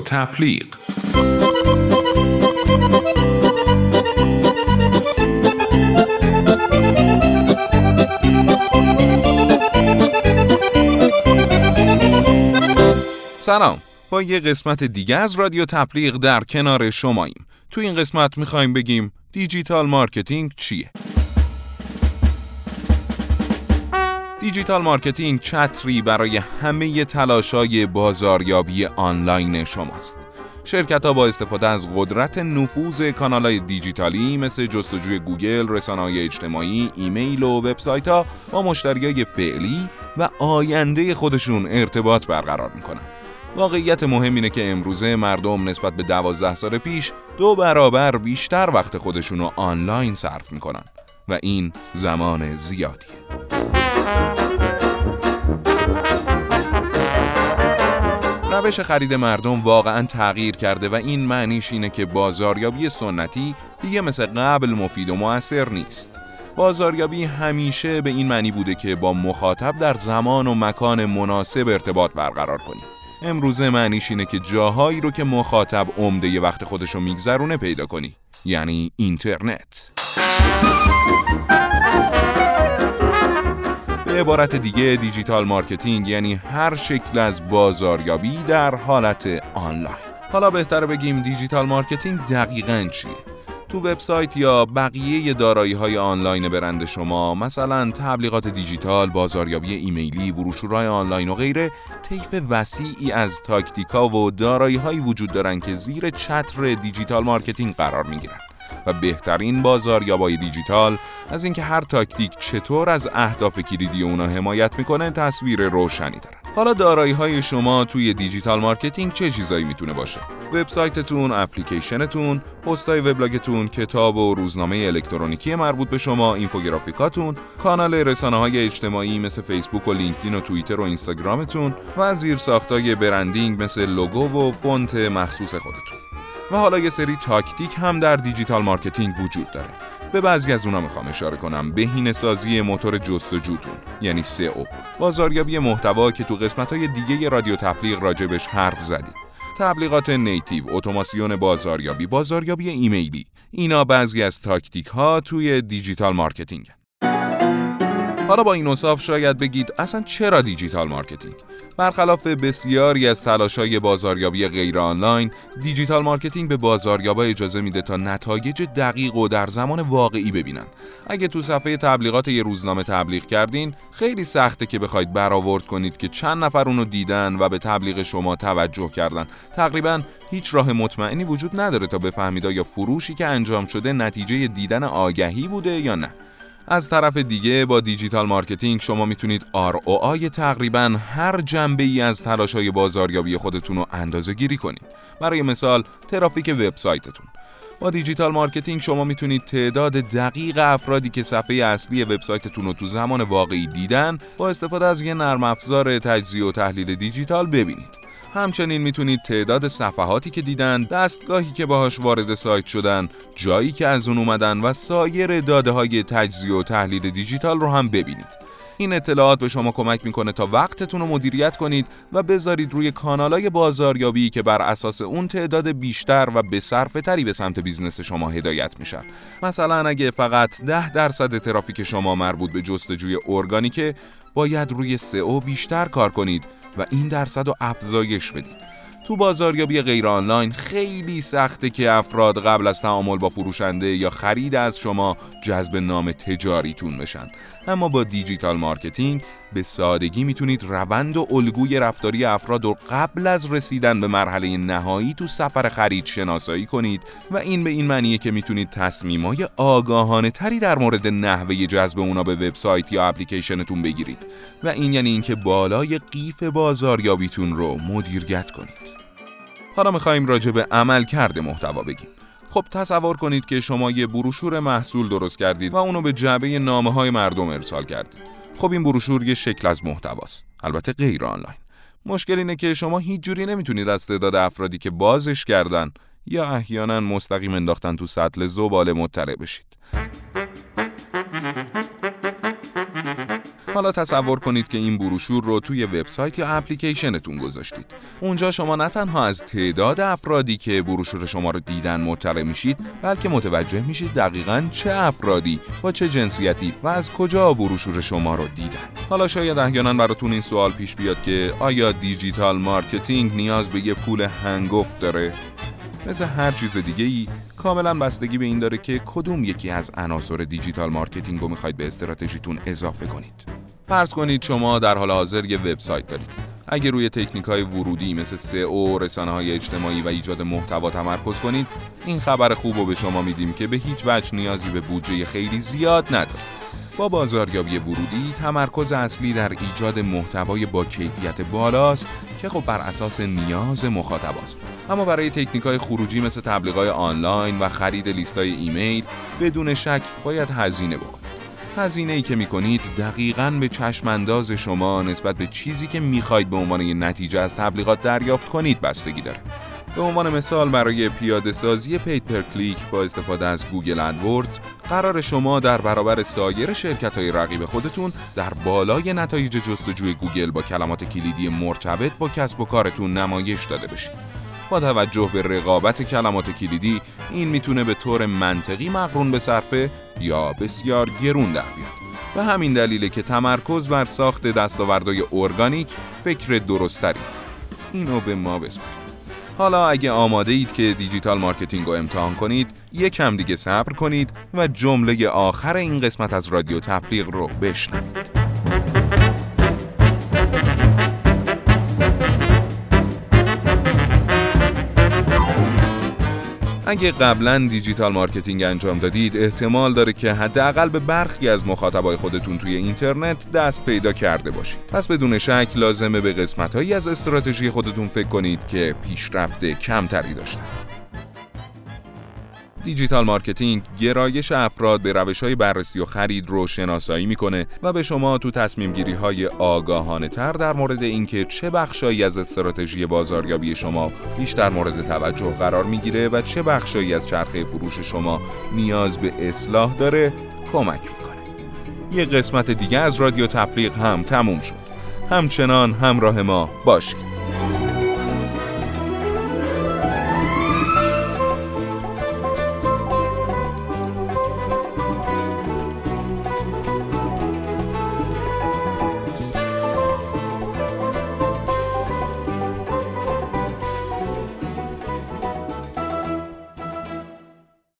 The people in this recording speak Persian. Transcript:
تپلیغ. سلام. با یه قسمت دیگه از رادیو تپلیغ در کنار شماییم. تو این قسمت می‌خوایم بگیم digital marketing چیه؟ digital marketing چتری برای همه تلاشای بازاریابی آنلاین شماست. شرکت ها با استفاده از قدرت نفوذ کانال های دیجیتالی مثل جستجوی گوگل، رسانه های اجتماعی، ایمیل و وبسایت ها با مشتری های فعلی و آینده خودشون ارتباط برقرار می‌کنن. واقعیت مهم اینه که امروزه مردم نسبت به دوازده سال پیش دو برابر بیشتر وقت خودشون رو آنلاین صرف می‌کنن و این زمان زیادیه. روش خرید مردم واقعا تغییر کرده و این معنیش اینه که بازاریابی سنتی دیگه مثل قبل مفید و موثر نیست. بازاریابی همیشه به این معنی بوده که با مخاطب در زمان و مکان مناسب ارتباط برقرار کنیم. امروزه معنیش اینه که جاهایی رو که مخاطب عمده وقت خودشو میگذرونه پیدا کنی. یعنی اینترنت. به عبارت دیگه digital marketing یعنی هر شکل از بازاریابی در حالت آنلاین حالا بهتر بگیم digital marketing دقیقا چیه تو وبسایت یا بقیه دارایی های آنلاین برند شما مثلا تبلیغات دیجیتال، بازاریابی ایمیلی، بروشورهای آنلاین و غیره طیف وسیعی از تاکتیکا و دارایی وجود دارن که زیر چتر digital marketing قرار می گیرن. و بهترین بازاریابای دیجیتال از اینکه هر تاکتیک چطور از اهداف کلیدی اونا حمایت می‌کنه تصویر روشنی داره. حالا دارایی های شما توی digital marketing چه چیزایی می‌تونه باشه؟ وبسایتتون، اپلیکیشنتون، پستای وبلاگتون، کتاب و روزنامه الکترونیکی مربوط به شما، اینفوگرافیکاتون، کانال رسانه های اجتماعی مثل فیسبوک و لینکدین و توییتر و اینستاگرامتون و زیر ساختای branding مثل لوگو و فونت مخصوص خودتون. و حالا یه سری تاکتیک هم در digital marketing وجود داره. به بعضی از اونا می‌خوام اشاره کنم. بهینه سازی موتور جستجوتون یعنی SEO بازاریابی محتوا که تو قسمت های دیگه رادیو تپلیغ راجبش حرف زدیم تبلیغات native، اتوماسیون بازاریابی، بازاریابی ایمیلی. اینا بعضی از تاکتیک ها توی digital marketing حالا با این اوصاف شاید بگید اصلا چرا digital marketing؟ برخلاف بسیاری از تلاشای بازاریابی غیر آنلاین، digital marketing به بازاریابا اجازه میده تا نتایج دقیق و در زمان واقعی ببینن. اگه تو صفحه تبلیغات یه روزنامه تبلیغ کردین، خیلی سخته که بخواید برآورد کنید که چند نفر اونو دیدن و به تبلیغ شما توجه کردن. تقریبا هیچ راه مطمئنی وجود نداره تا بفهمید آیا فروشی که انجام شده نتیجه دیدن آگهی بوده یا نه. از طرف دیگه با digital marketing شما می‌تونید ROI تقریبا هر جنبه ای از تلاش های بازاریابی خودتون رو اندازه گیری کنید. برای مثال ترافیک وبسایتتون. با digital marketing شما می‌تونید تعداد دقیق افرادی که صفحه اصلی وبسایتتون رو تو زمان واقعی دیدن با استفاده از یه نرم افزار تجزیه و تحلیل دیجیتال ببینید. همچنین می‌تونید تعداد صفحاتی که دیدن، دستگاهی که باهاش وارد سایت شدن، جایی که از اون اومدن و سایر داده های تجزیه و تحلیل دیجیتال رو هم ببینید. این اطلاعات به شما کمک می‌کنه تا وقتتون رو مدیریت کنید و بذارید روی کانالای بازاریابی که بر اساس اون تعداد بیشتر و بهتری به سمت business شما هدایت میشن. مثلا اگه فقط 10 درصد ترافیک شما مربوط به جستجوی ارگانیکه باید روی SEO بیشتر کار کنید و این درصد رو افزایش بدید. تو بازاریابی غیر آنلاین خیلی سخته که افراد قبل از تعامل با فروشنده یا خرید از شما جذب نام تجاریتون بشن. اما با digital marketing به سادگی می‌تونید روند و الگوی رفتاری افراد رو قبل از رسیدن به مرحله نهایی تو سفر خرید شناسایی کنید و این به این معنیه که می‌تونید تصمیمای آگاهانه تری در مورد نحوه جذب اونا به وبسایت یا اپلیکیشنتون بگیرید. و این یعنی اینکه بالای قیف بازاریابیتون رو مدیریت کنید. حالا می‌خوایم راجع به عملکرد محتوا بگیم. خب تصور کنید که شما یه بروشور محصول درست کردید و اونو به جعبه نامه های مردم ارسال کردید. خب این بروشور یه شکل از محتواست. البته غیر آنلاین. مشکل اینه که شما هیچ جوری نمی‌تونید از تعداد افرادی که بازش کردن یا احیانا مستقیم انداختن تو سطل زباله مطلع بشید. حالا تصور کنید که این بروشور رو توی وبسایت یا اپلیکیشنتون گذاشتید. اونجا شما نه تنها از تعداد افرادی که بروشور شما رو دیدن مطلع میشید، بلکه متوجه میشید دقیقا چه افرادی با چه جنسیتی و از کجا بروشور شما رو دیدن. حالا شاید احیانا براتون این سوال پیش بیاد که آیا digital marketing نیاز به یه پول هنگفت داره؟ مثل هر چیز دیگه ای کاملا بستگی به این داره که کدوم یکی از عناصر digital marketing رو می‌خواید به استراتژیتون اضافه کنید. فرض کنید شما در حال حاضر یه وبسایت دارید. اگر روی تکنیک های ورودی مثل سئو، رسانه های اجتماعی و ایجاد محتوا تمرکز کنید، این خبر خوب رو به شما میدیم که به هیچ وجه نیازی به بودجه خیلی زیاد ندارید. با بازاریابی ورودی تمرکز اصلی در ایجاد محتوای با کیفیت بالاست که خب بر اساس نیاز مخاطب است اما برای تکنیک های خروجی مثل تبلیغات آنلاین و خرید لیستای ایمیل بدون شک باید هزینه بکنید هزینه ای که می‌کنید دقیقا به چشمانداز شما نسبت به چیزی که می‌خواید به عنوان نتیجه از تبلیغات دریافت کنید بستگی داره به عنوان مثال برای پیاده سازی pay per click با استفاده از Google AdWords قرار شما در برابر سایر شرکت های رقیب خودتون در بالای نتایج جستجوی گوگل با کلمات کلیدی مرتبط با کسب و کارتون نمایش داده بشید. با توجه به رقابت کلمات کلیدی این می‌تونه به طور منطقی مقرون به صرفه یا بسیار گرون در بیاد. به همین دلیله که تمرکز بر ساخت دستاوردهای ارگانیک فکر درست‌تریه. اینو به ما بسپرید. حالا اگه آماده اید که digital marketing رو امتحان کنید یک کم دیگه صبر کنید و جمله آخر این قسمت از رادیو تبلیغ رو بشنوید اگه قبلا digital marketing انجام دادید احتمال داره که حداقل به برخی از مخاطبای خودتون توی اینترنت دست پیدا کرده باشید. پس بدون شک لازمه به قسمتهایی از استراتژی خودتون فکر کنید که پیشرفت کمتری داشتن. digital marketing گرایش افراد به روش های بررسی و خرید رو شناسایی می‌کنه و به شما تو تصمیم گیری های آگاهانه تر در مورد اینکه چه بخشایی از استراتژی بازاریابی شما بیشتر مورد توجه قرار می‌گیره و چه بخشایی از چرخه فروش شما نیاز به اصلاح داره کمک می‌کنه. یه قسمت دیگه از رادیو تفریق هم تموم شد. همچنان همراه ما باشید.